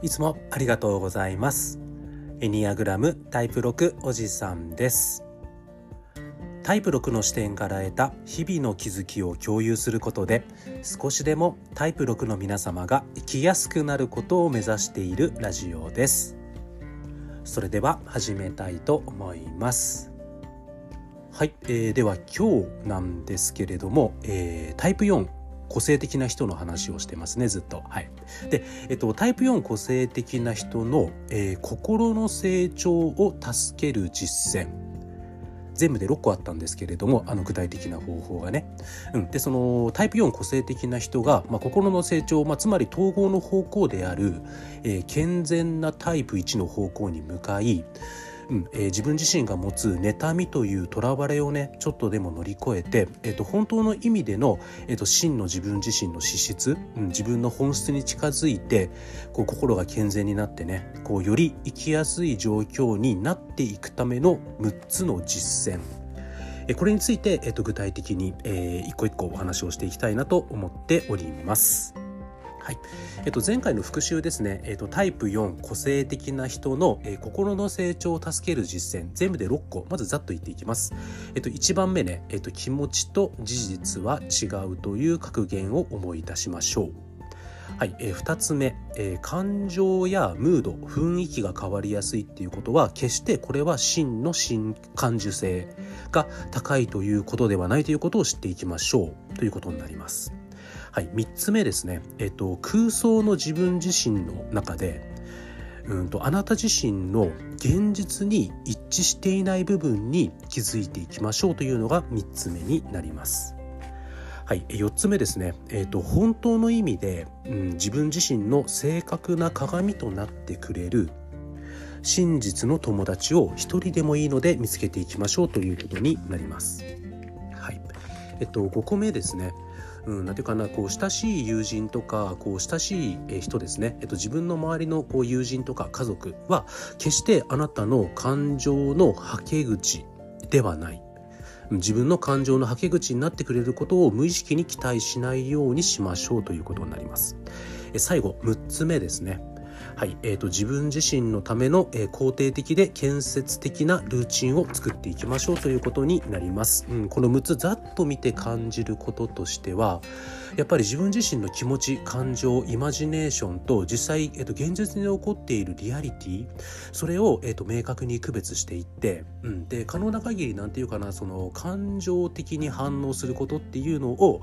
いつもありがとうございます。エニアグラムタイプ6おじさんです。タイプ6の視点から得た日々の気づきを共有することで少しでもタイプ6の皆様が生きやすくなることを目指しているラジオです。それでは始めたいと思います。はい、えー、では今日なんですけれども、えー、タイプ4個性的な人の話をしてますねずっと。はい、で、えっと、タイプ4個性的な人の、えー、心の成長を助ける実践全部で6個あったんですけれどもあの具体的な方法がね。うん、でそのタイプ4個性的な人が、まあ、心の成長、まあ、つまり統合の方向である、えー、健全なタイプ1の方向に向かいうんえー、自分自身が持つ妬みというとらわれをねちょっとでも乗り越えて、えーと、本当の意味での、えーと、真の自分自身の資質、うん、自分の本質に近づいてこう心が健全になってねこうより生きやすい状況になっていくための6つの実践これについて、えーと、具体的に、えー、一個一個お話をしていきたいなと思っております。はい。えっと、前回の復習ですね、えっと、タイプ4個性的な人の、えー、心の成長を助ける実践全部で6個まずざっと言っていきます、えっと、1番目ね、えっと、気持ちと事実は違うという格言を思い出しましょう。はい、えー、2つ目、えー、感情やムード雰囲気が変わりやすいっていうことは決してこれは真の真感受性が高いということではないということを知っていきましょう。ということになります。はい、3つ目ですね、えっと、空想の自分自身の中でうんとあなた自身の現実に一致していない部分に気づいていきましょうというのが3つ目になります。はい、4つ目ですね、えーと、本当の意味で、うん、自分自身の正確な鏡となってくれる真実の友達を一人でもいいので見つけていきましょうということになります。はいえっと、5個目ですね、うん、なんて言うかなこう親しい友人とかこう親しい人ですね、えっと、自分の周りのこう友人とか家族は決してあなたの感情のはけ口ではない。自分の感情のはけ口になってくれることを無意識に期待しないようにしましょうということになります。最後6つ目ですね。はいえーと、自分自身のための、えー、肯定的で建設的なルーチンを作っていきましょうということになります。うん、この6つざっと見て感じることとしてはやっぱり自分自身の気持ち感情イマジネーションと実際、えーと、現実に起こっているリアリティそれを、えーと、明確に区別していって、うん、で可能な限りなんていうかなその感情的に反応することっていうのを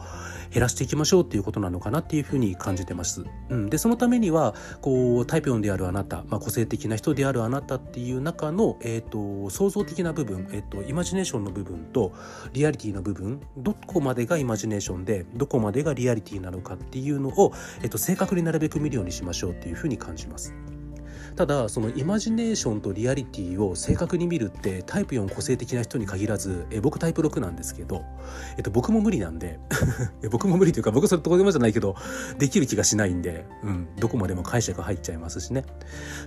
減らしていきましょうっていうことなのかなっていうふうに感じてます。うん、でそのためにはこうタイピョンであるあなた、まあ、個性的な人であるあなたっていう中の、えーと、創造的な部分、えーと、イマジネーションの部分とリアリティの部分どこまでがイマジネーションでどこまでがリアリティなのかっていうのを、えーと正確になるべく見るようにしましょうっていうふうに感じます。ただそのイマジネーションとリアリティを正確に見るってタイプ4個性的な人に限らずえ僕タイプ6なんですけど、えっと、僕も無理なんで 僕も無理というか僕それとこでもじゃないけどできる気がしないんで、うん、どこまでも解釈入っちゃいますしね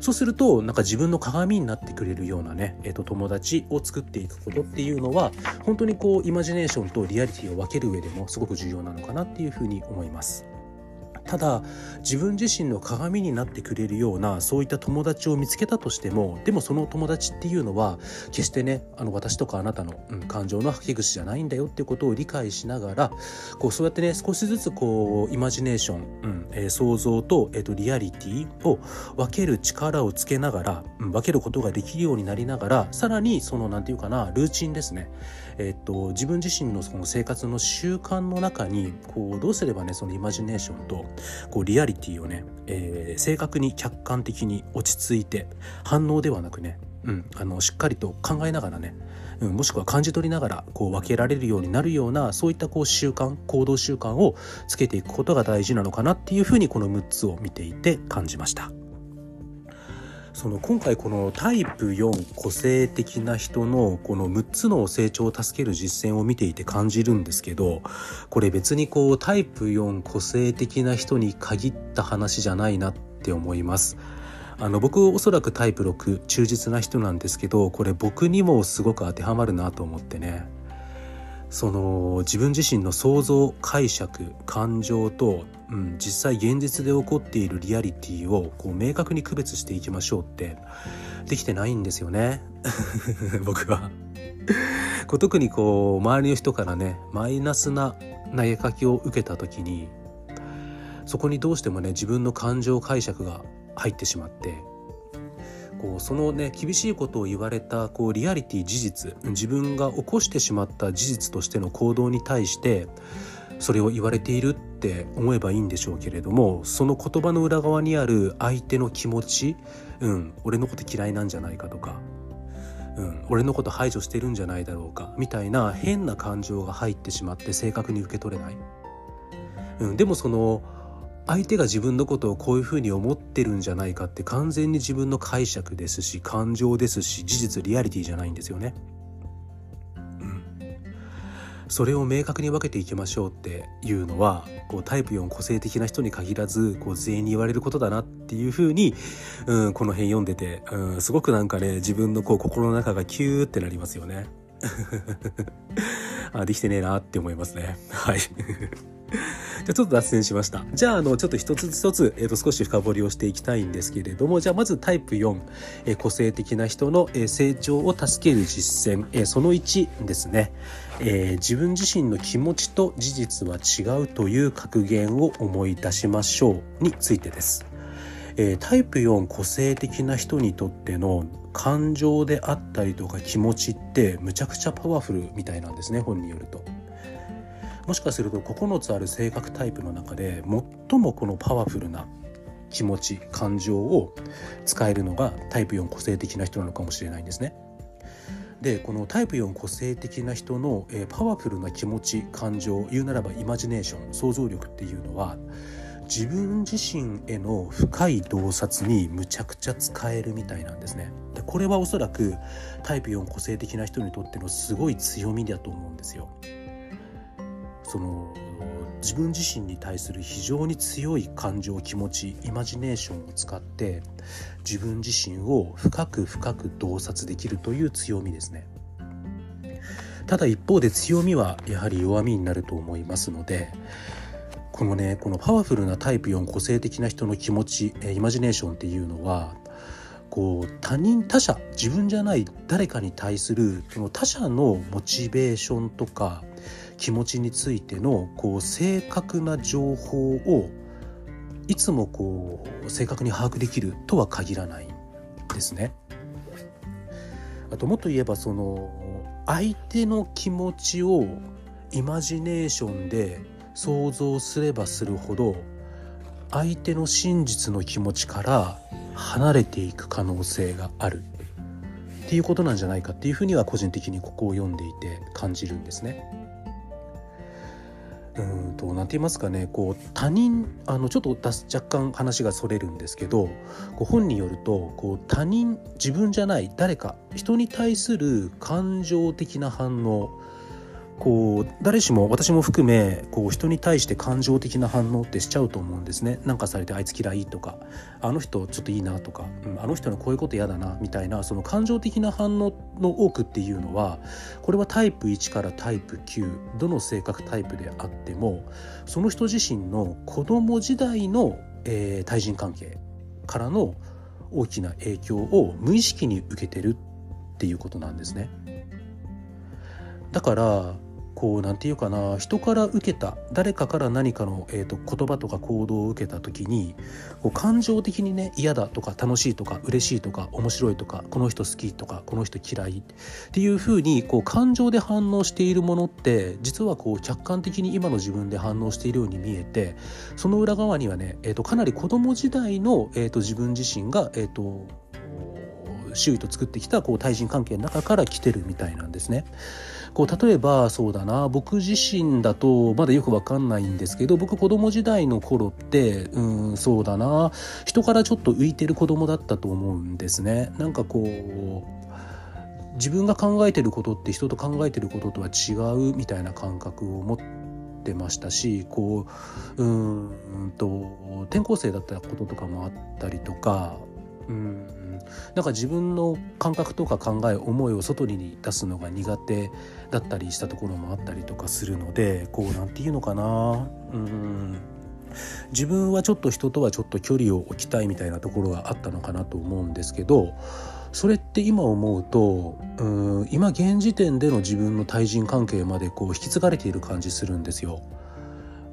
そうするとなんか自分の鏡になってくれるようなね、えっと、友達を作っていくことっていうのは本当にこうイマジネーションとリアリティを分ける上でもすごく重要なのかなっていうふうに思います。ただ自分自身の鏡になってくれるようなそういった友達を見つけたとしてもでもその友達っていうのは決してねあの私とかあなたの、うん、感情の吐き口じゃないんだよっていうことを理解しながらこうそうやってね少しずつこうイマジネーション、うんえー、想像と,、えーと、リアリティを分ける力をつけながら、うん、分けることができるようになりながらさらにその何て言うかなルーチンですね。えっと、自分自身のその生活の習慣の中にこうどうすればねそのイマジネーションとこうリアリティをね、えー、正確に客観的に落ち着いて反応ではなくね、うん、あのしっかりと考えながらねうん、もしくは感じ取りながらこう分けられるようになるようなそういったこう習慣行動習慣をつけていくことが大事なのかなっていうふうにこの6つを見ていて感じました。その今回このタイプ4個性的な人のこの6つの成長を助ける実践を見ていて感じるんですけどこれ別にこうタイプ4個性的な人に限った話じゃないなって思います。あの僕おそらくタイプ6忠実な人なんですけどこれ僕にもすごく当てはまるなと思ってね。その自分自身の想像解釈感情と、うん、実際現実で起こっているリアリティをこう明確に区別していきましょうってできてないんですよね。僕は。こう特にこう周りの人からねマイナスな投げかけを受けた時にそこにどうしてもね自分の感情解釈が入ってしまってこうそのね厳しいことを言われたこうリアリティ事実自分が起こしてしまった事実としての行動に対してそれを言われているって思えばいいんでしょうけれどもその言葉の裏側にある相手の気持ち、うん、俺のこと嫌いなんじゃないかとか、うん、俺のこと排除してるんじゃないだろうかみたいな変な感情が入ってしまって正確に受け取れない。うん、でもその相手が自分のことをこういうふうに思ってるんじゃないかって完全に自分の解釈ですし感情ですし事実リアリティじゃないんですよね。うん、それを明確に分けていきましょうっていうのはこうタイプ4個性的な人に限らずこう全員に言われることだなっていうふうに、うん、この辺読んでて、うん、すごくなんかね自分のこう心の中がキューってなりますよね。あできてねえなって思いますね。はい。じゃちょっと脱線しました。じゃあ、あの、ちょっと一つ一つ、えっ、ー、と、少し深掘りをしていきたいんですけれども、じゃあ、まずタイプ4、えー、個性的な人の、えー、成長を助ける実践、えその1ですね、え自分自身の気持ちと事実は違うという格言を思い出しましょうについてです。えタイプ4個性的な人にとっての感情であったりとか気持ちってむちゃくちゃパワフルみたいなんですね本によると。もしかすると9つある性格タイプの中で最もこのパワフルな気持ち感情を使えるのがタイプ4個性的な人なのかもしれないんですね。でこのタイプ4個性的な人の、えー、パワフルな気持ち感情言うならばイマジネーション想像力っていうのは自分自身への深い洞察にむちゃくちゃ使えるみたいなんですね。でこれはおそらくタイプ4個性的な人にとってのすごい強みだと思うんですよ。その自分自身に対する非常に強い感情気持ちイマジネーションを使って自分自身を深く深く洞察できるという強みですね。ただ一方で強みはやはり弱みになると思いますのでこのねこのパワフルなタイプ4個性的な人の気持ちイマジネーションっていうのはこう他人他者自分じゃない誰かに対するその他者のモチベーションとか気持ちについてのこう正確な情報をいつもこう正確に把握できるとは限らないんですね。あともっと言えばその相手の気持ちをイマジネーションで想像すればするほど相手の真実の気持ちから離れていく可能性があるっていうことなんじゃないかっていうふうには個人的にここを読んでいて感じるんですね。うんと何て言いますかねこう他人あのちょっと若干話がそれるんですけどこう本によるとこう他人自分じゃない誰か人に対する感情的な反応こう誰しも私も含めこう人に対して感情的な反応ってしちゃうと思うんですねなんかされてあいつ嫌いとかあの人ちょっといいなとか、うん、あの人のこういうこと嫌だなみたいなその感情的な反応の多くっていうのはこれはタイプ1からタイプ9どの性格タイプであってもその人自身の子供時代の、えー、対人関係からの大きな影響を無意識に受けてるっていうことなんですね。だからこう何て言うかな人から受けた誰かから何かの、えーと、言葉とか行動を受けた時にこう感情的にね嫌だとか楽しいとか嬉しいとか面白いとかこの人好きとかこの人嫌いっていうふうにこう感情で反応しているものって実はこう客観的に今の自分で反応しているように見えてその裏側にはね、えーと、かなり子供時代の、えーと、自分自身が、えー、と周囲と作ってきたこう対人関係の中から来てるみたいなんですね。こう例えばそうだな僕自身だとまだよくわかんないんですけど僕子供時代の頃ってうんそうだな人からちょっと浮いてる子供だったと思うんですね。なんかこう自分が考えてることって人と考えてることとは違うみたいな感覚を持ってましたしこううんと転校生だったこととかもあったりとかうんなんか自分の感覚とか考え思いを外に出すのが苦手だったりしたところもあったりとかするのでこうなんていうのかなうん自分はちょっと人とはちょっと距離を置きたいみたいなところがあったのかなと思うんですけどそれって今思うとうん今現時点での自分の対人関係までこう引き継がれている感じするんですよ。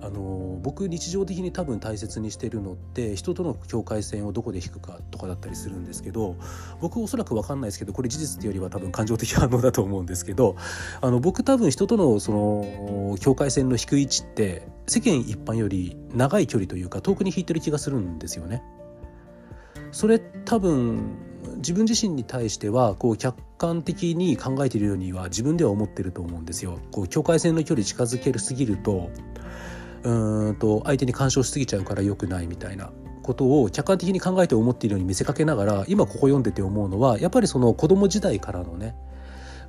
あの僕日常的に多分大切にしてるのって人との境界線をどこで引くかとかだったりするんですけど僕おそらく分かんないですけどこれ事実っていうよりは多分感情的反応だと思うんですけどあの僕多分人とのその境界線の低い位置って世間一般より長い距離というか遠くに引いてる気がするんですよね。それ多分自分自身に対してはこう客観的に考えているようには自分では思ってると思うんですよ。こう境界線の距離近づけるすぎるとうんと相手に干渉しすぎちゃうから良くないみたいなことを客観的に考えて思っているように見せかけながら今ここ読んでて思うのはやっぱりその子供時代からのね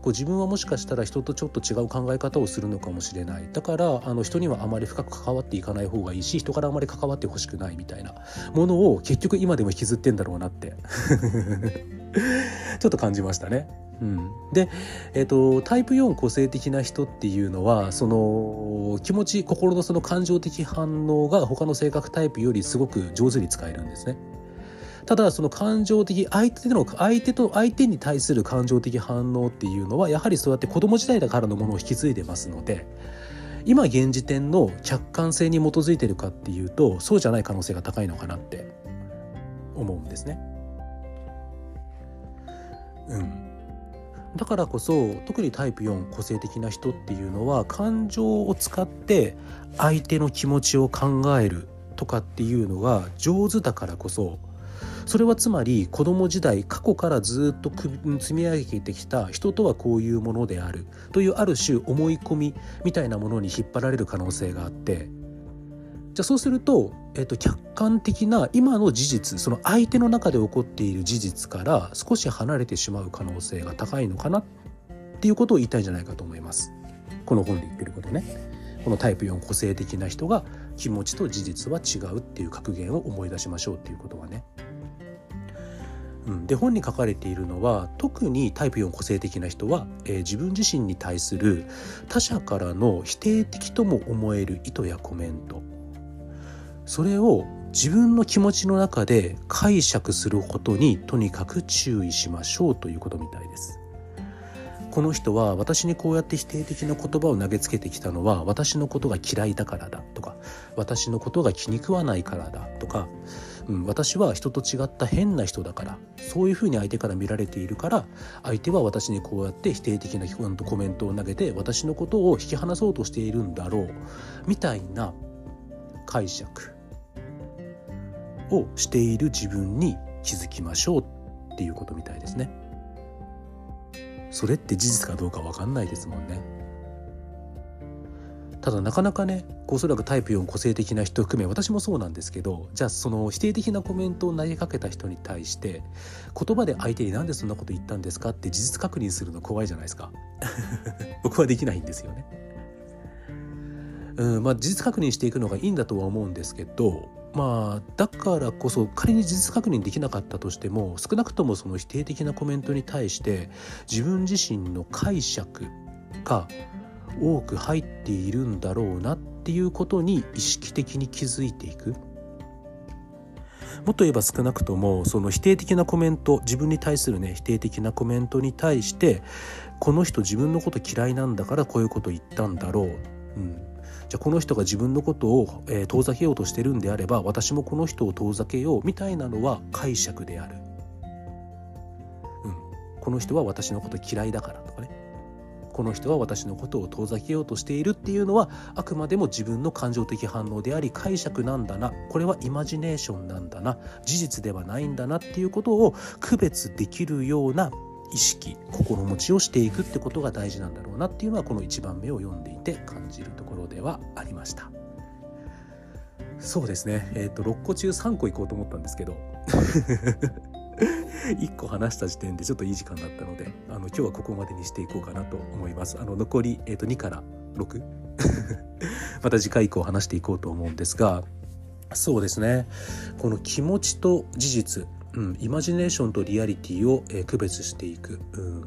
こう自分はもしかしたら人とちょっと違う考え方をするのかもしれないだからあの人にはあまり深く関わっていかない方がいいし人からあまり関わってほしくないみたいなものを結局今でも引きずってんだろうなって ちょっと感じましたね。うん、で、えーと、タイプ4個性的な人っていうのはその気持ち心のその感情的反応が他の性格タイプよりすごく上手に使えるんですね。ただその感情的相手の相手と相手に対する感情的反応っていうのはやはりそうやって子供時代だからのものを引き継いでますので今現時点の客観性に基づいてるかっていうとそうじゃない可能性が高いのかなって思うんですね。うん、だからこそ特にタイプ4個性的な人っていうのは感情を使って相手の気持ちを考えるとかっていうのが上手だからこそそれはつまり子供時代過去からずっと積み上げてきた人とはこういうものであるというある種思い込みみたいなものに引っ張られる可能性があってじゃあそうすると、えっと、客観的な今の事実その相手の中で起こっている事実から少し離れてしまう可能性が高いのかなっていうことを言いたいんじゃないかと思います。この本で言ってることね。このタイプ4個性的な人が気持ちと事実は違うっていう格言を思い出しましょうっていうことはね。うん、で本に書かれているのは特にタイプ4個性的な人は、えー、自分自身に対する他者からの否定的とも思える意図やコメントそれを自分の気持ちの中で解釈することにとにかく注意しましょうということみたいです。この人は私にこうやって否定的な言葉を投げつけてきたのは私のことが嫌いだからだとか私のことが気に食わないからだとか、うん、私は人と違った変な人だからそういうふうに相手から見られているから相手は私にこうやって否定的なコメントを投げて私のことを引き離そうとしているんだろうみたいな解釈をしている自分に気づきましょうっていうことみたいですね。それって事実かどうか分かんないですもんね。ただなかなかねおそらくタイプ4個性的な人含め私もそうなんですけどじゃあその否定的なコメントを投げかけた人に対して言葉で相手に何でそんなこと言ったんですかって事実確認するの怖いじゃないですか 僕はできないんですよね。うんまあ、事実確認していくのがいいんだとは思うんですけどまあだからこそ仮に事実確認できなかったとしても少なくともその否定的なコメントに対して自分自身の解釈が多く入っているんだろうなっていうことに意識的に気づいていく。もっと言えば少なくともその否定的なコメント自分に対するね否定的なコメントに対してこの人自分のこと嫌いなんだからこういうこと言ったんだろう、うん、じゃあこの人が自分のことを、え、遠ざけようとしてるんであれば私もこの人を遠ざけようみたいなのは解釈である、うん、この人は私のこと嫌いだからとかね。この人は私のことを遠ざけようとしているっていうのはあくまでも自分の感情的反応であり解釈なんだな。これはイマジネーションなんだな。事実ではないんだなっていうことを区別できるような意識心持ちをしていくってことが大事なんだろうなっていうのはこの1番目を読んでいて感じるところではありました。そうですね。えっ、ー、と6個中3個いこうと思ったんですけど 1個話した時点でちょっといい時間だったのであの今日はここまでにしていこうかなと思います。あの残り、えー、と2から6 また次回以降話していこうと思うんですがそうですね。この気持ちと事実うん、イマジネーションとリアリティを、えー、区別していく、うん、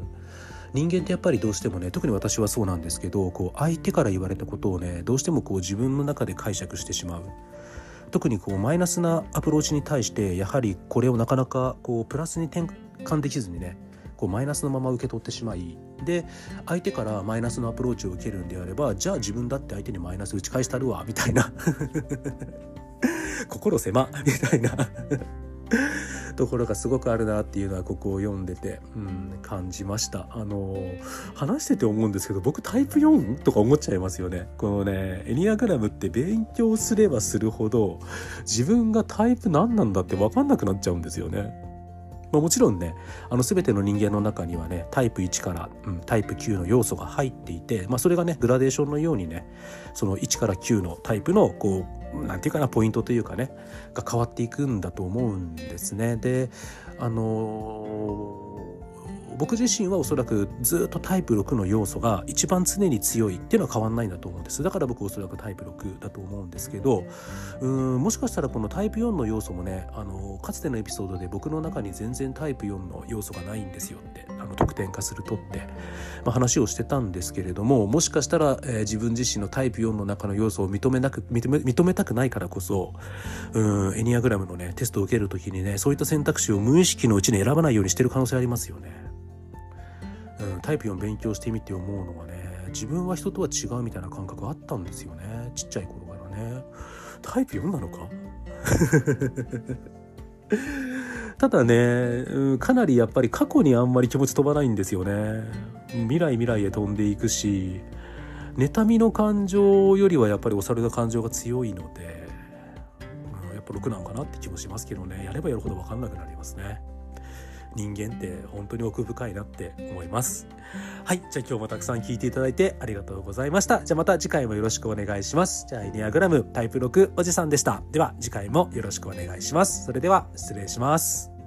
人間ってやっぱりどうしてもね特に私はそうなんですけどこう相手から言われたことをねどうしてもこう自分の中で解釈してしまう。特にこうマイナスなアプローチに対してやはりこれをなかなかこうプラスに転換できずにねこうマイナスのまま受け取ってしまいで相手からマイナスのアプローチを受けるんであればじゃあ自分だって相手にマイナス打ち返したるわみたいな。心狭みたいな。ところがすごくあるなっていうのはここを読んでて、うん、感じました。あの話してて思うんですけど僕タイプ4とか思っちゃいますよね。このねエニアグラムって勉強すればするほど自分がタイプ何なんだって分かんなくなっちゃうんですよね。まあ、もちろんねあの全ての人間の中にはねタイプ1から、うん、タイプ9の要素が入っていて、まあ、それがねグラデーションのようにねその1から9のタイプのこうなんていうかなポイントというかねが変わっていくんだと思うんですね。であのー僕自身はおそらくずっとタイプ6の要素が一番常に強いっていうのは変わんないんだと思うんですだから僕おそらくタイプ6だと思うんですけどうんもしかしたらこのタイプ4の要素もねあのかつてのエピソードで僕の中に全然タイプ4の要素がないんですよっての得点化するとって、まあ、話をしてたんですけれどももしかしたら、えー、自分自身のタイプ4の中の要素を認めなく認め認めたくないからこそうんエニアグラムのねテストを受ける時にねそういった選択肢を無意識のうちに選ばないようにしてる可能性ありますよね。うん、タイプ4勉強してみて思うのはね自分は人とは違うみたいな感覚あったんですよねちっちゃい頃からねタイプ4なのか？ただね、かなりやっぱり過去にあんまり気持ち飛ばないんですよね未来未来へ飛んでいくし妬みの感情よりはやっぱりお猿の感情が強いので、うん、やっぱ6なんかなって気もしますけどねやればやるほど分かんなくなりますね。人間って本当に奥深いなって思います。はい。じゃあ今日もたくさん聞いていただいてありがとうございました。じゃあまた次回もよろしくお願いします。じゃあエニアグラムタイプ6おじさんでした。では次回もよろしくお願いします。それでは失礼します。